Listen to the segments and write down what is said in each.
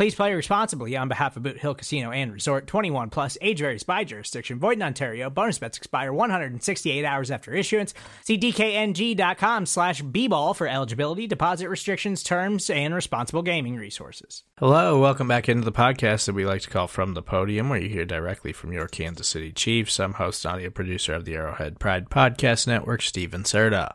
Please play responsibly on behalf of Boot Hill Casino and Resort 21 plus age varies by jurisdiction. Void in Ontario. Bonus bets expire 168 hours after issuance. See DKNG.com slash B-ball for eligibility, deposit restrictions, terms, and responsible gaming resources. Hello, welcome back into the podcast that we like to call From the Podium, where you hear directly from your Kansas City Chiefs. I'm host, audio producer of the Arrowhead Pride Podcast Network, Steven Serta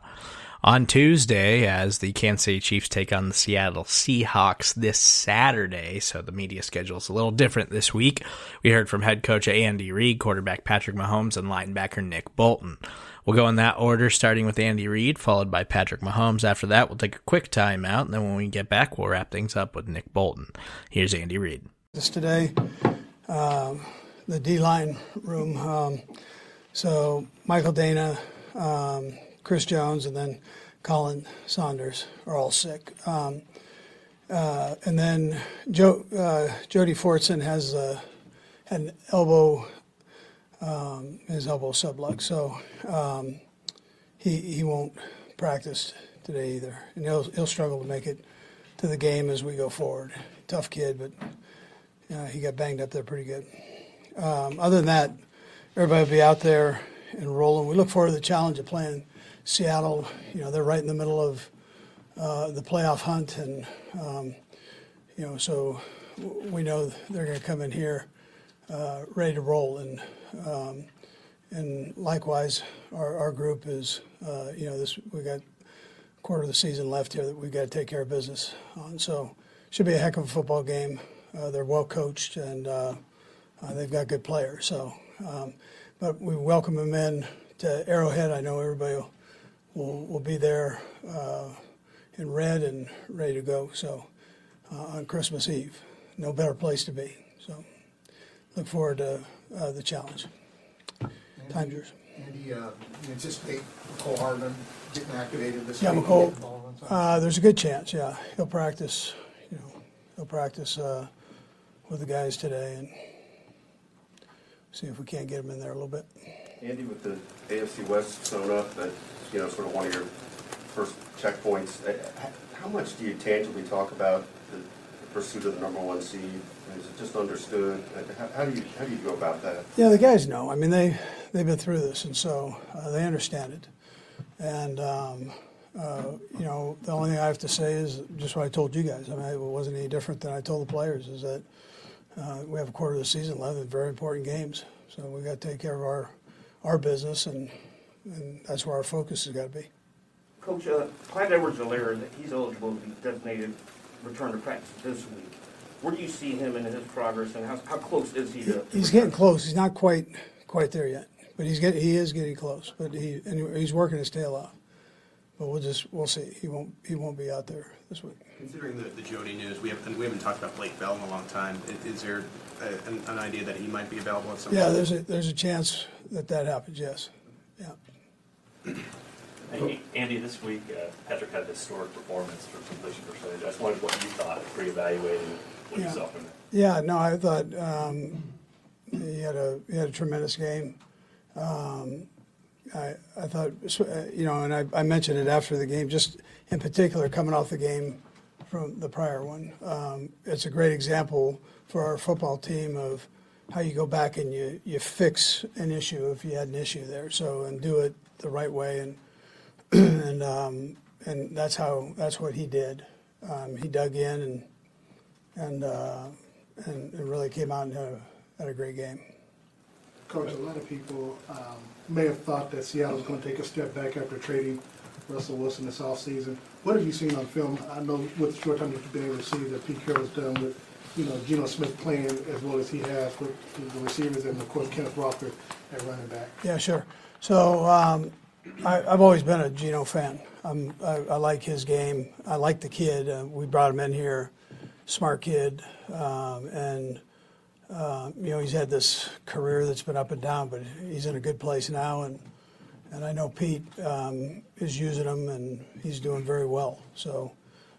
on Tuesday as the Kansas City Chiefs take on the Seattle Seahawks this Saturday. So the media schedule is a little different this week. We heard from head coach Andy Reid, quarterback Patrick Mahomes, and linebacker Nick Bolton. We'll go in that order, starting with Andy Reid, followed by Patrick Mahomes. After that, we'll take a quick timeout, and then when we get back, we'll wrap things up with Nick Bolton. Here's Andy Reid. This today, um, the D line room. Um, so Michael Danna, um, Chris Jones, and then Khalen Saunders are all sick. Um, uh, and then Joe, uh, Jody Fortson has a, an elbow, um, his elbow sublux, so um, he he won't practice today either, and he'll he'll struggle to make it to the game as we go forward. Tough kid, but uh, he got banged up there pretty good. Um, other than that, everybody will be out there and rolling. We look forward to the challenge of playing Seattle. You know, they're right in the middle of uh, the playoff hunt, and um, you know, so we know they're going to come in here uh, ready to roll, and um, and likewise, our, our group is, uh, you know, this we got a quarter of the season left here that we've got to take care of business on. So should be a heck of a football game. Uh, they're well coached and uh, they've got good players. So, um, but we welcome them in to Arrowhead. I know everybody will will, will be there uh, in red and ready to go. So uh, on Christmas Eve, no better place to be. So look forward to uh, the challenge. Time's yours. Andy, uh, you anticipate Mecole Hardman getting activated this Yeah, week? Mecole. Uh, there's a good chance. Yeah, he'll practice. You know, he'll practice uh, with the guys today and see if we can't get him in there a little bit. Andy, with the AFC West sewn up, that's, you know, sort of one of your first checkpoints, uh, how much do you tangibly talk about the pursuit of the number one seed? Is it just understood? Uh, How how do you, how do you go about that? Yeah, the guys know. I mean, they they've been through this, and so uh, they understand it. And um, uh, you know, the only thing I have to say is just what I told you guys. I mean, it wasn't any different than I told the players. Is that uh, we have a quarter of the season left, and very important games. So we got to take care of our our business, and and that's where our focus has got to be. Coach, uh, Clyde Edwards-Helaire, he's eligible to be designated return to practice this week. Where do you see him in his progress, and how, how close is he to? He's getting close. He's not quite quite there yet, but he's getting he is getting close. But he and he's working his tail off. But we'll just we'll see. He won't he won't be out there this week. Considering the, the Jody news, we haven't, we haven't talked about Blake Bell in a long time. Is, is there a, an, an idea that he might be available at some Yeah, point? there's a there's a chance that that happens. Yes. Yeah. Hey, Andy, this week, uh, Patrick had a historic performance for completion percentage. I just wondered what you thought, reevaluating what Yeah. you saw from him. Yeah. No, I thought um, he had a he had a tremendous game. Um, I I thought uh, you know, and I, I mentioned it after the game. Just in particular, coming off the game from the prior one, um, it's a great example for our football team of how you go back and you you fix an issue if you had an issue there. So and do it the right way and and um, and that's how that's what he did. Um, he dug in and and uh, and, and really came out and had a, had a great game. Coach, a lot of people um, may have thought that Seattle was going to take a step back after trading Russell Wilson this offseason. What have you seen on film? I know with the short time that you've been able to see that Pete Carroll's done with, you know, Geno Smith playing as well as he has with the receivers and of course Kenneth Walker at running back. Yeah, sure. So um, I, I've always been a Geno fan. I, I like his game. I like the kid. Uh, we brought him in here, smart kid, um, and uh, you know he's had this career that's been up and down, but he's in a good place now, and and I know Pete um, is using him, and he's doing very well. So.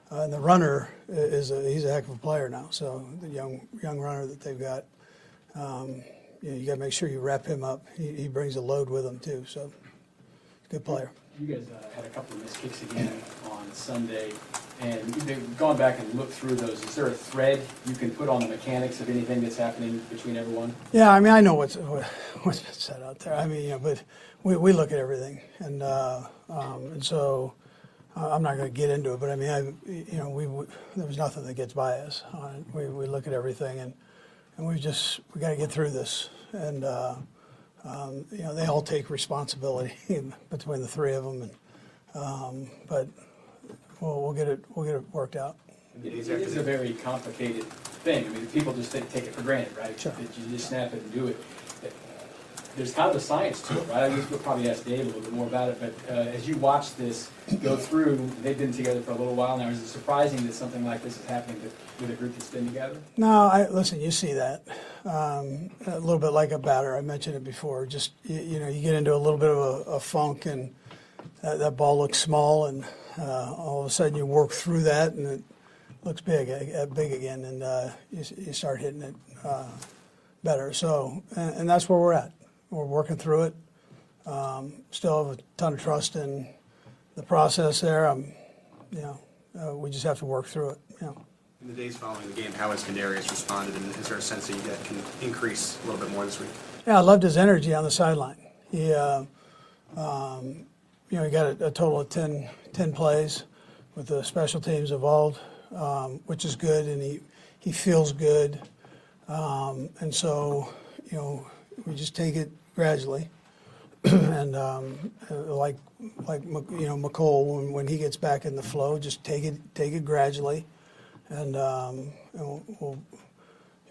Uh, and the runner is a, he's a heck of a player now. So the young young runner that they've got, um, you, know, you got to make sure you wrap him up. He, he brings a load with him too. So good player. You guys uh, had a couple of missed kicks again on Sunday, and they've gone back and looked through those. Is there a thread you can put on the mechanics of anything that's happening between everyone? Yeah, I mean I know what's what, what's been said out there. I mean, you know, but we, we look at everything, and uh, um, and so uh, I'm not going to get into it. But I mean, I you know, we, we there was nothing that gets by us on it. We we look at everything, and and we just we got to get through this, and uh, um, you know, they all take responsibility between the three of them, and um, but we'll, we'll get it we'll get it worked out. It is it is a very complicated thing. I mean, people just take take it for granted, right? Sure. That you just snap it and do it. There's kind of a science to it, right? I guess we'll probably ask Dave a little bit more about it, but uh, as you watch this go through, they've been together for a little while now. Is it surprising that something like this is happening with, with a group that's been together? No, I listen. You see that um, a little bit like a batter. I mentioned it before. Just you, you know, you get into a little bit of a, a funk, and that, that ball looks small, and uh, all of a sudden you work through that, and it looks big, uh, big again, and uh, you, you start hitting it uh, better. So, and, and that's where we're at. We're working through it. Um, still have a ton of trust in the process there. I'm, you know, uh, we just have to work through it. You know. In the days following the game, how has Kadarius responded, and is there a sense that you get can increase a little bit more this week? Yeah, I loved his energy on the sideline. He, uh, um, you know, he got a, a total of 10, 10 plays with the special teams involved, um, which is good, and he, he feels good. Um, and so, you know, we just take it gradually. and um, uh, like, like you know, Mecole, when, when he gets back in the flow, just take it, take it gradually, and, um, and we'll,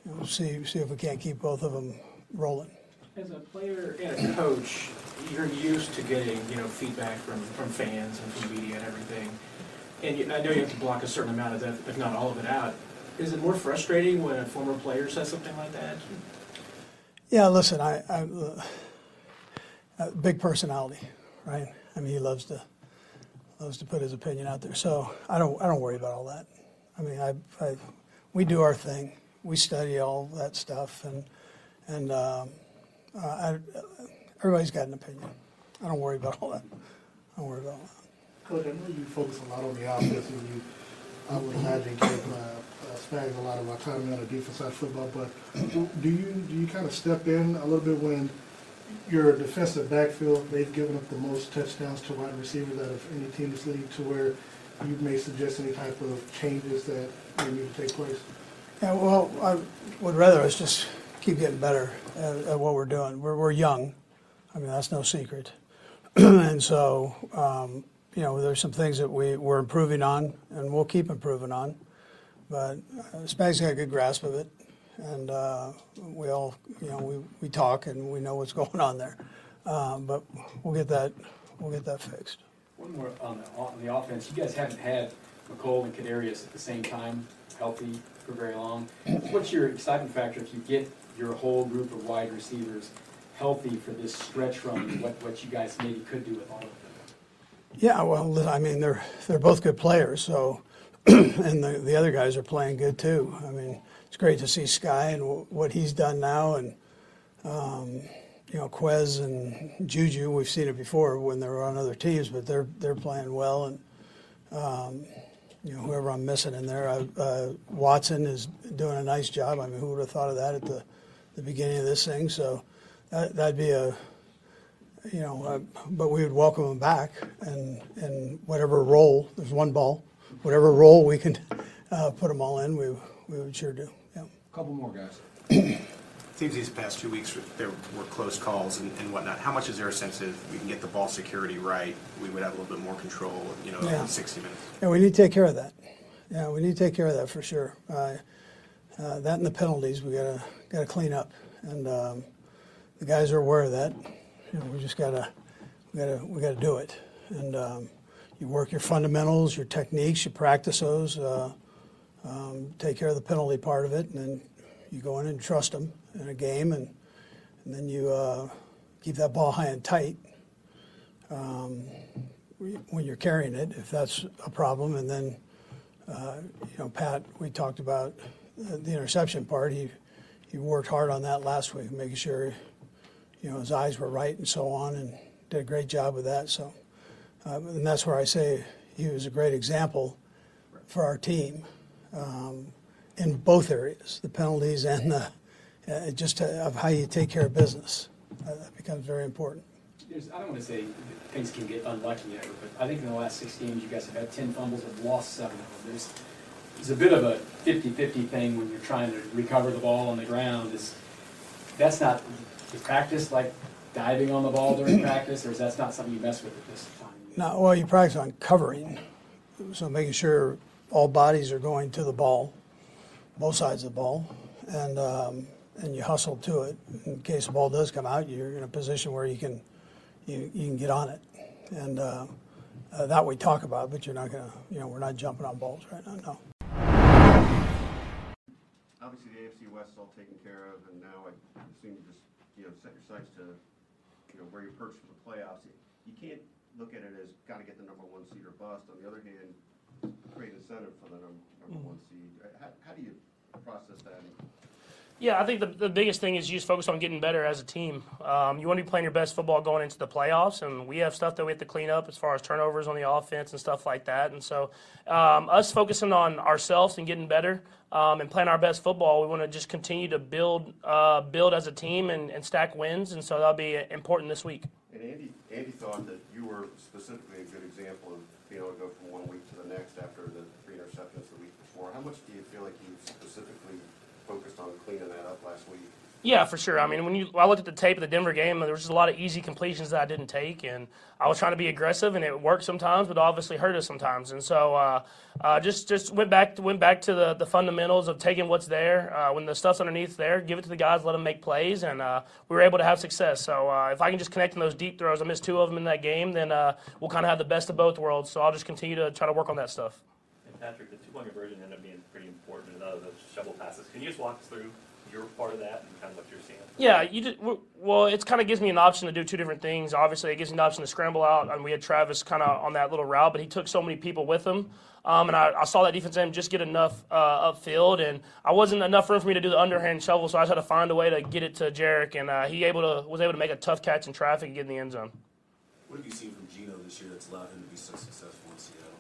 we'll see, see if we can't keep both of them rolling. As a player and a coach, you're used to getting, you know, feedback from, from fans and from media and everything. And you, I know you have to block a certain amount of that, if not all of it out. Is it more frustrating when a former player says something like that? Yeah, listen, I, I uh, uh, big personality, right? I mean, he loves to loves to put his opinion out there. So I don't I don't worry about all that. I mean, I, I we do our thing. We study all that stuff, and and um, uh, I, everybody's got an opinion. I don't worry about all that. I don't worry about all that. Coach, I know you focus a lot on the offense, and you, I would imagine, uh, Spags a lot of autonomy on the defense side of football. But do you do you kind of step in a little bit when your defensive backfield they've given up the most touchdowns to wide receivers out of any team in this league, to where you may suggest any type of changes that may need to take place? Yeah, well, I would rather us just keep getting better at, at what we're doing. We're, we're young. I mean, that's no secret. and so, um, you know, there's some things that we, we're improving on, and we'll keep improving on. But uh, Spag's got a good grasp of it, and uh, we all, you know, we, we talk and we know what's going on there. Um, but we'll get that, we'll get that fixed. One more on the, on the offense. You guys haven't had Mecole and Kadarius at the same time, healthy for very long. What's your excitement factor if you get your whole group of wide receivers healthy for this stretch run? What, what you guys maybe could do with all of them? Yeah, well, I mean, they're they're both good players. So, and the the other guys are playing good too. I mean, it's great to see Skyy and w- what he's done now, and um, you know, Quez and Juju. We've seen it before when they were on other teams, but they're they're playing well, and um, you know, whoever I'm missing in there, I, uh, Watson is doing a nice job. I mean, who would have thought of that at the the beginning of this thing? So, that, that'd be a you know, uh, but we would welcome him back and in whatever role. There's one ball, whatever role we can uh, put them all in, we we would sure do. Yeah. A couple more guys. seems these past two weeks there were close calls and, and whatnot. How much is there a sense that if we can get the ball security right, we would have a little bit more control, you know, Yeah. in 60 minutes? Yeah, we need to take care of that. Yeah, we need to take care of that for sure. Uh, uh, that and the penalties, we gotta gotta clean up, and um, the guys are aware of that. You know, we just gotta we gotta we gotta do it, and um, you work your fundamentals, your techniques, you practice those. Uh, um, take care of the penalty part of it, and then you go in and trust them in a game, and and then you uh, keep that ball high and tight when you're carrying it, if that's a problem. And then, uh, you know, Pat, we talked about the interception part. He he worked hard on that last week, making sure, you know, his eyes were right and so on, and did a great job with that. So, um, and that's where I say he was a great example for our team um, in both areas, the penalties and the uh, just uh, of how you take care of business. Uh, that becomes very important. There's, I don't want to say things can get unlucky ever, but I think in the last six games, you guys have had ten fumbles and lost seven of them. There's, it's a bit of a 50-50 thing when you're trying to recover the ball on the ground. Is that's not is practice like diving on the ball during practice, or is that not something you mess with at this time? Now, well, you practice on covering, so making sure all bodies are going to the ball, both sides of the ball, and um, and you hustle to it. In case the ball does come out, you're in a position where you can you, you can get on it, and uh, uh, that we talk about. But you're not gonna, you know, we're not jumping on balls right now. No. Obviously, the AFC West is all taken care of, and now I assume you just, you know, set your sights to, you know, where you're perched for the playoffs. You can't look at it as gotta get the number one seed or bust. On the other hand, create incentive for the num- number mm-hmm. one seed. How, how do you process that? Yeah, I think the, the biggest thing is you just focus on getting better as a team. Um, you want to be playing your best football going into the playoffs, and we have stuff that we have to clean up as far as turnovers on the offense and stuff like that. And so, um, us focusing on ourselves and getting better um, and playing our best football, we want to just continue to build uh, build as a team and, and stack wins. And so that'll be important this week. And Andy, Andy thought that you were specifically a good example of being able to go from one week to the next after the three interceptions the week before. How much do you feel like you specifically focused on cleaning that up last week? Yeah, for sure. I mean, when you I looked at the tape of the Denver game, there was just a lot of easy completions that I didn't take, and I was trying to be aggressive, and it worked sometimes, but obviously hurt us sometimes. And so, uh, uh, just just went back to, went back to the, the fundamentals of taking what's there. Uh, when the stuff's underneath there, give it to the guys, let them make plays, and uh, we were able to have success. So uh, if I can just connect in those deep throws, I missed two of them in that game, then uh, we'll kind of have the best of both worlds. So I'll just continue to try to work on that stuff. And Patrick, the two-point conversion ended up being pretty important in uh, those shovel passes. Can you just walk us through your part of that and kind of what you're seeing? Yeah, you just, well, it kind of gives me an option to do two different things. Obviously, it gives me an option to scramble out, and we had Travis kind of on that little route, but he took so many people with him. Um, and I, I saw that defense end just get enough uh, upfield, and I wasn't enough room for me to do the underhand shovel, so I just had to find a way to get it to Jerick, and uh, he able to was able to make a tough catch in traffic and get in the end zone. What have you seen from Geno this year that's allowed him to be so successful in Seattle?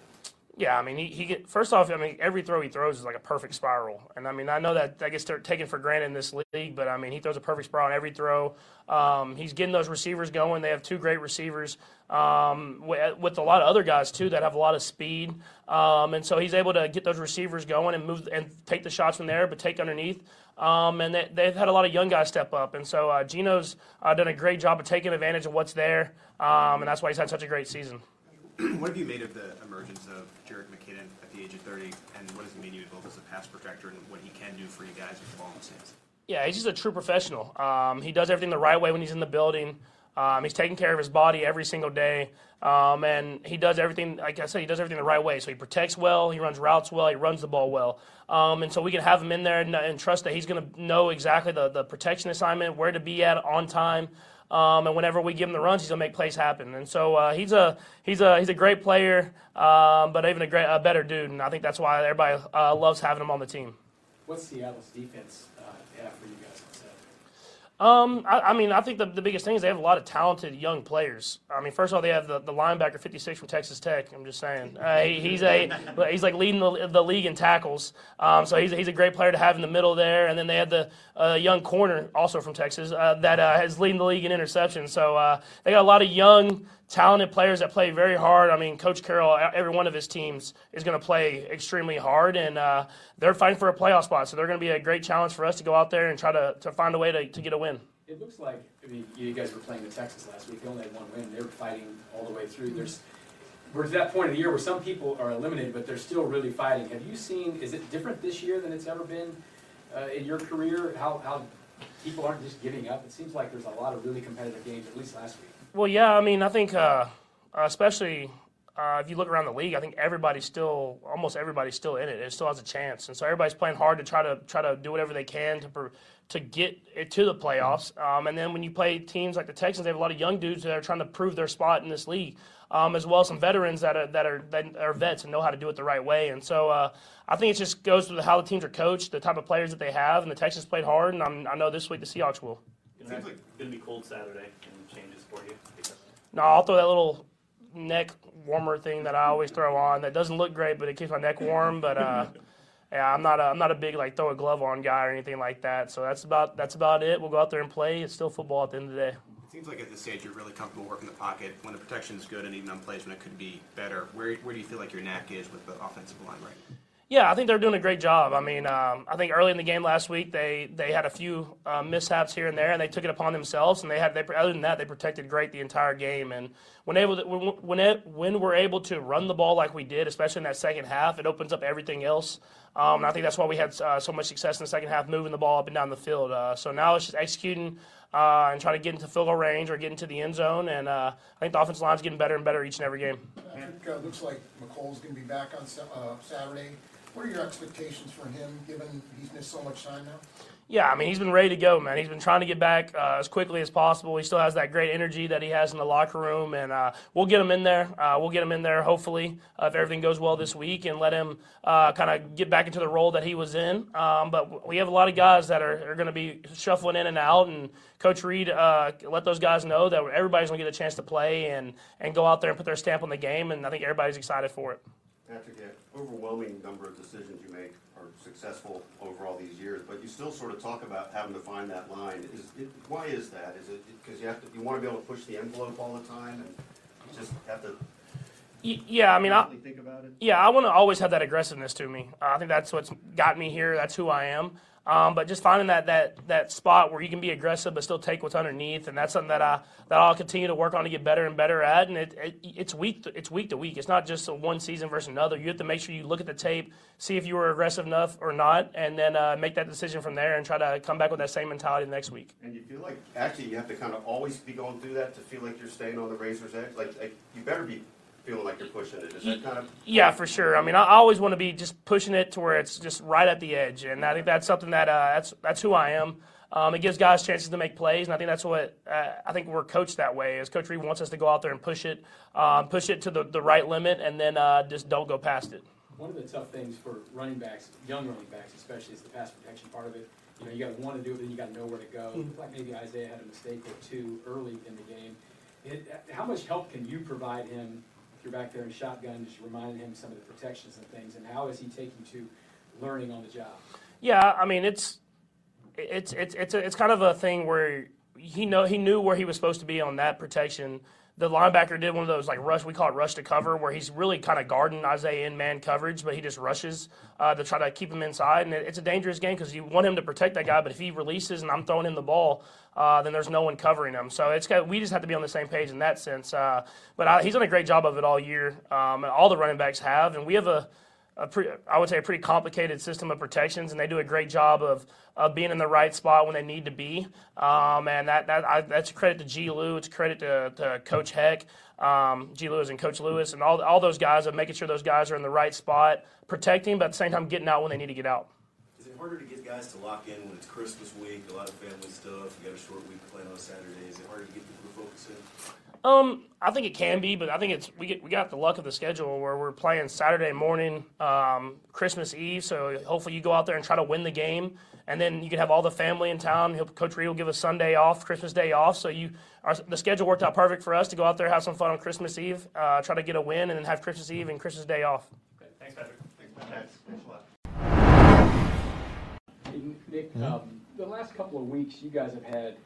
Yeah, I mean, he, he get, first off, I mean, every throw he throws is like a perfect spiral, and I mean, I know that that gets taken for granted in this league, but I mean, he throws a perfect spiral on every throw. Um, he's getting those receivers going. They have two great receivers um, with, with, a lot of other guys too that have a lot of speed, um, and so he's able to get those receivers going and move and take the shots from there, but take underneath. Um, and they, have had a lot of young guys step up, and so uh, Geno's uh, done a great job of taking advantage of what's there, um, and that's why he's had such a great season. what have you made of the emergence of Jerick McKinnon at the age of 30, and what does he mean to you both as a pass protector and what he can do for you guys with the ball in his hands? Yeah, he's just a true professional. Um, he does everything the right way when he's in the building. Um, he's taking care of his body every single day, um, and he does everything. Like I said, he does everything the right way. So he protects well, he runs routes well, he runs the ball well, um, and so we can have him in there and, and trust that he's going to know exactly the, the protection assignment, where to be at on time. Um, and whenever we give him the runs, he's gonna make plays happen. And so uh, he's a he's a he's a great player, um, but even a great a better dude. And I think that's why everybody uh, loves having him on the team. What's Seattle's defense uh, have for you guys? Um, I, I, mean, I think the, the biggest thing is they have a lot of talented young players. I mean, first of all, they have the, the linebacker 56 from Texas Tech. I'm just saying, uh, he, he's a he's like leading the, the league in tackles. Um, so he's he's a great player to have in the middle there. And then they had the uh, young corner also from Texas uh, that uh, is leading the league in interceptions. So uh, they got a lot of young talented players that play very hard. I mean, Coach Carroll, every one of his teams is going to play extremely hard, and uh, they're fighting for a playoff spot. So they're going to be a great challenge for us to go out there and try to, to find a way to, to get a win. It looks like, I mean, you guys were playing the Texas last week. They only had one win. They were fighting all the way through. There's, we're to that point of the year where some people are eliminated, but they're still really fighting. Have you seen, is it different this year than it's ever been uh, in your career? How, how people aren't just giving up? It seems like there's a lot of really competitive games, at least last week. Well, yeah, I mean, I think uh, especially uh, if you look around the league, I think everybody's still, almost everybody's still in it. It still has a chance, and so everybody's playing hard to try to try to do whatever they can to to get it to the playoffs. Um, and then when you play teams like the Texans, they have a lot of young dudes that are trying to prove their spot in this league, um, as well as some veterans that are that are that are vets and know how to do it the right way. And so uh, I think it just goes to how the teams are coached, the type of players that they have, and the Texans played hard, and I'm, i know this week the Seahawks will. It seems like it's going to be cold Saturday. Any changes for you? No, I'll throw that little neck warmer thing that I always throw on. That doesn't look great, but it keeps my neck warm. But uh, yeah, I'm not a, I'm not a big like throw a glove on guy or anything like that. So that's about that's about it. We'll go out there and play. It's still football at the end of the day. It seems like at this stage you're really comfortable working the pocket when the protection is good and even on plays when it could be better. Where where do you feel like your knack is with the offensive line right now? Yeah, I think they're doing a great job. I mean, um, I think early in the game last week they they had a few uh, mishaps here and there, and they took it upon themselves. And they had they other than that they protected great the entire game. And when able to, when it, when we're able to run the ball like we did, especially in that second half, it opens up everything else. Um, I think that's why we had uh, so much success in the second half, moving the ball up and down the field. Uh, so now it's just executing uh, and trying to get into field goal range or get into the end zone. And uh, I think the offensive line's getting better and better each and every game. Patrick, uh, looks like Mecole's going to be back on uh, Saturday. What are your expectations for him, given he's missed so much time now? Yeah, I mean, he's been ready to go, man. He's been trying to get back uh, as quickly as possible. He still has that great energy that he has in the locker room, and uh, we'll get him in there. Uh, we'll get him in there, hopefully, uh, if everything goes well this week, and let him uh, kind of get back into the role that he was in. Um, but we have a lot of guys that are, are going to be shuffling in and out, and Coach Reid uh, let those guys know that everybody's going to get a chance to play and, and go out there and put their stamp on the game, and I think everybody's excited for it. Patrick, yeah, overwhelming number of decisions you make are successful over all these years, but you still sort of talk about having to find that line. Is it, why is that? Is it because you have to you want to be able to push the envelope all the time and just have to? Yeah, I mean, I, think about it. Yeah, I want to always have that aggressiveness to me. Uh, I think that's what's got me here. That's who I am. Um, but just finding that, that that spot where you can be aggressive but still take what's underneath, and that's something that I that I'll continue to work on to get better and better at. And it, it it's week to, it's week to week. It's not just a one season versus another. You have to make sure you look at the tape, see if you were aggressive enough or not, and then uh, make that decision from there and try to come back with that same mentality the next week. And you feel like actually you have to kind of always be going through that to feel like you're staying on the razor's edge. Like, like you better be feeling like you're pushing it. Is that kind of? Yeah, for sure. I mean, I always want to be just pushing it to where it's just right at the edge, and I think that's something that uh, that's that's who I am. Um, it gives guys chances to make plays, and I think that's what uh, I think we're coached that way. As Coach Reid wants us to go out there and push it, um, push it to the, the right limit, and then uh, just don't go past it. One of the tough things for running backs, young running backs especially, is the pass protection part of it. You know, you got to want to do it, but then you got to know where to go. Mm-hmm. Like maybe Isaiah had a mistake or two early in the game. It, how much help can you provide him you're back there in shotgun, just reminding him some of the protections and things, and how is he taking to learning on the job? Yeah, I mean it's it's it's it's a, it's kind of a thing where he know he knew where he was supposed to be on that protection the linebacker did one of those like rush we call it rush to cover where he's really kind of guarding Isaiah in man coverage, but he just rushes uh, to try to keep him inside, and it, it's a dangerous game because you want him to protect that guy, but if he releases and I'm throwing him the ball, uh, then there's no one covering him. So it's got, we just have to be on the same page in that sense. Uh, but I, he's done a great job of it all year, um, all the running backs have, and we have a a I would say a pretty complicated system of protections, and they do a great job of, of being in the right spot when they need to be. Um, and that, that I, that's credit to G. Lou. It's credit to, to Coach Heck, um, G. Lewis and Coach Lewis, and all, all those guys of making sure those guys are in the right spot, protecting, but at the same time getting out when they need to get out. Is it harder to get guys to lock in when it's Christmas week, a lot of family stuff, you got a short week playing on Saturday? Is it harder to get people to focus in? Um, I think it can be, but I think it's we get we got the luck of the schedule where we're playing Saturday morning, um, Christmas Eve. So hopefully you go out there and try to win the game, and then you can have all the family in town. He'll, Coach Reid will give us Sunday off, Christmas Day off. So you our, the schedule worked out perfect for us to go out there have some fun on Christmas Eve, uh, try to get a win, and then have Christmas Eve and Christmas Day off. Okay. Thanks, Patrick. Thanks, Patrick. Thanks a lot. Nick, um, the last couple of weeks, you guys have had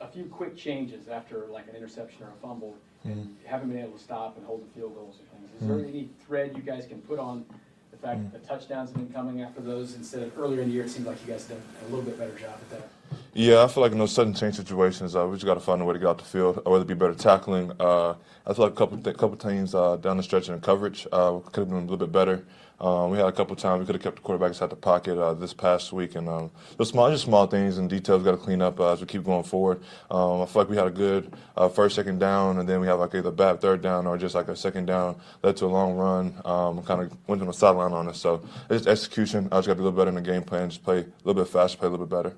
a few quick changes after like an interception or a fumble, and haven't been able to stop and hold the field goals or things. Is there Mhm. any thread you guys can put on the fact that the touchdowns have been coming after those instead of earlier in the year? It seemed like you guys did a little bit better job at that. Yeah, I feel like in those sudden change situations, uh, we just got to find a way to get out the field, or whether it be better tackling. Uh, I feel like a couple th- couple teams uh, down the stretch in coverage uh, could have been a little bit better. Um, we had a couple times we could have kept the quarterback inside the pocket uh, this past week, and um, those small, just small things and details got to clean up uh, as we keep going forward. Um, I feel like we had a good uh, first, second down, and then we have like either bad third down or just like a second down led to a long run. Um, kind of went on the sideline on us, so it's execution. I just got to be a little better in the game plan, just play a little bit faster, play a little bit better.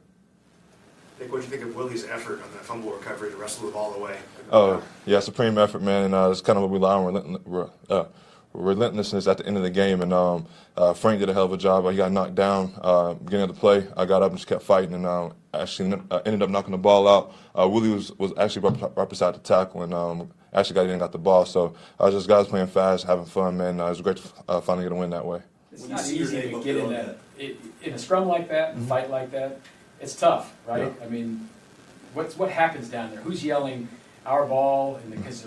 Nick, what do you think of Willie's effort on that fumble recovery to wrestle the ball away? Oh, yeah, supreme effort, man, and uh, it's kind of what we rely on relent- uh, relentlessness at the end of the game. And um, uh, Frank did a hell of a job. He got knocked down uh, beginning of the play. I got up and just kept fighting, and um, actually uh, ended up knocking the ball out. Uh, Willie was, was actually right, right beside the tackle, and um, actually got in and got the ball. So I was just guys playing fast, having fun, man. Uh, it was great to uh, finally get a win that way. It's not easy to get in on that, it, in a scrum like that, and fight like that, it's tough, right? I mean, what's, what happens down there? Who's yelling our ball? And the because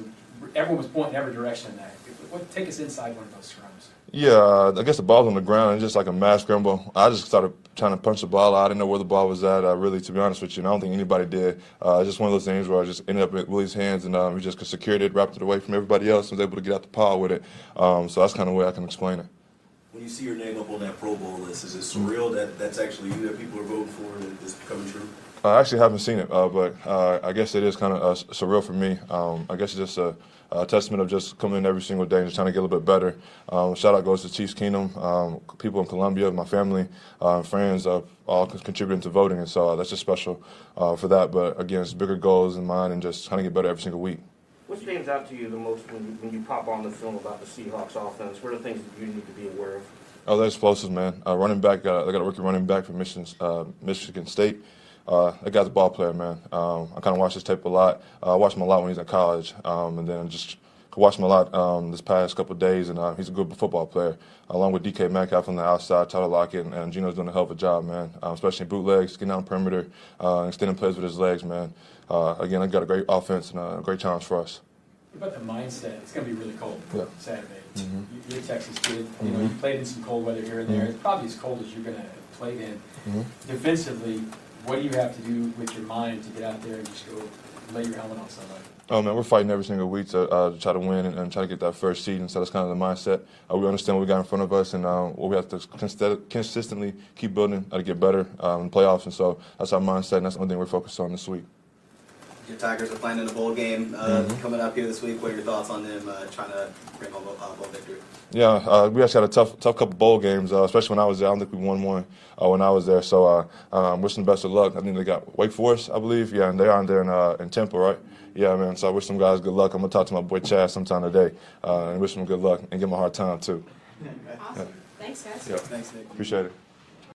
everyone was pointing every direction in that. What, take us inside one of those scrums. Yeah, uh, I guess the ball's on the ground and just like a mass scramble. I just started trying to punch the ball out. I didn't know where the ball was at. Uh, really, to be honest with you, and I don't think anybody did. Uh, it's just one of those things where I just ended up in Willie's hands and um, he just secured it, wrapped it away from everybody else, and was able to get out the pile with it. Um, so that's kind of the way I can explain it. When you see your name up on that Pro Bowl list, is it surreal that that's actually you that people are voting for and it's coming true? I actually haven't seen it, uh, but uh, I guess it is kind of uh, surreal for me. Um, I guess it's just a, a testament of just coming in every single day and just trying to get a little bit better. Um, shout out goes to Chiefs Kingdom, um, people in Columbia, my family, uh, friends, uh, all contributing to voting, and so uh, that's just special uh, for that. But again, it's bigger goals in mind and just trying to get better every single week. What stands out to you the most when you, when you pop on the film about the Seahawks offense? What are the things that you need to be aware of? Oh, they're explosives, man. Uh, running back, got, I got a rookie running back from Michigan, uh, Michigan State. Uh, that guy's a ball player, man. Um, I kind of watch his tape a lot. Uh, I watched him a lot when he was in college, um, and then just watched him a lot um, this past couple of days. And uh, he's a good football player, along with DK Metcalf on the outside, Tyler Lockett, and, and Geno's doing a hell of a job, man. Um, especially bootlegs, getting out on perimeter, uh, extending plays with his legs, man. Uh, again, I got a great offense and a great challenge for us. What about the mindset? It's going to be really cold Yeah. Saturday. Mhm. You- You're a Texas kid. You know, Mhm. you played in some cold weather here and there. Mhm. It's probably as cold as you're going to play in. Mhm. Defensively, what do you have to do with your mind to get out there and just go lay your helmet on somebody? Oh man, we're fighting every single week to, uh, to try to win and, and try to get that first seed, and so that's kind of the mindset. Uh, we understand what we got in front of us, and uh, what we have to consistently keep building uh, to get better um, in playoffs, and so that's our mindset, and that's the only thing we're focused on this week. Your Tigers are playing in a bowl game uh, Mhm. coming up here this week. What are your thoughts on them uh, trying to bring home a bowl victory? Yeah, uh, we actually had a tough, tough couple bowl games, uh, especially when I was there. I don't think we won one uh, when I was there. So, uh, um, wishing them best of luck. I think they got Wake Forest, I believe. Yeah, and they're on there in, uh, in Temple, right? Yeah, man. So I wish them guys good luck. I'm gonna talk to my boy Chad sometime today uh, and wish them good luck and give him a hard time too. Awesome. Thanks, guys. Yeah, Thanks, Nick. Appreciate it.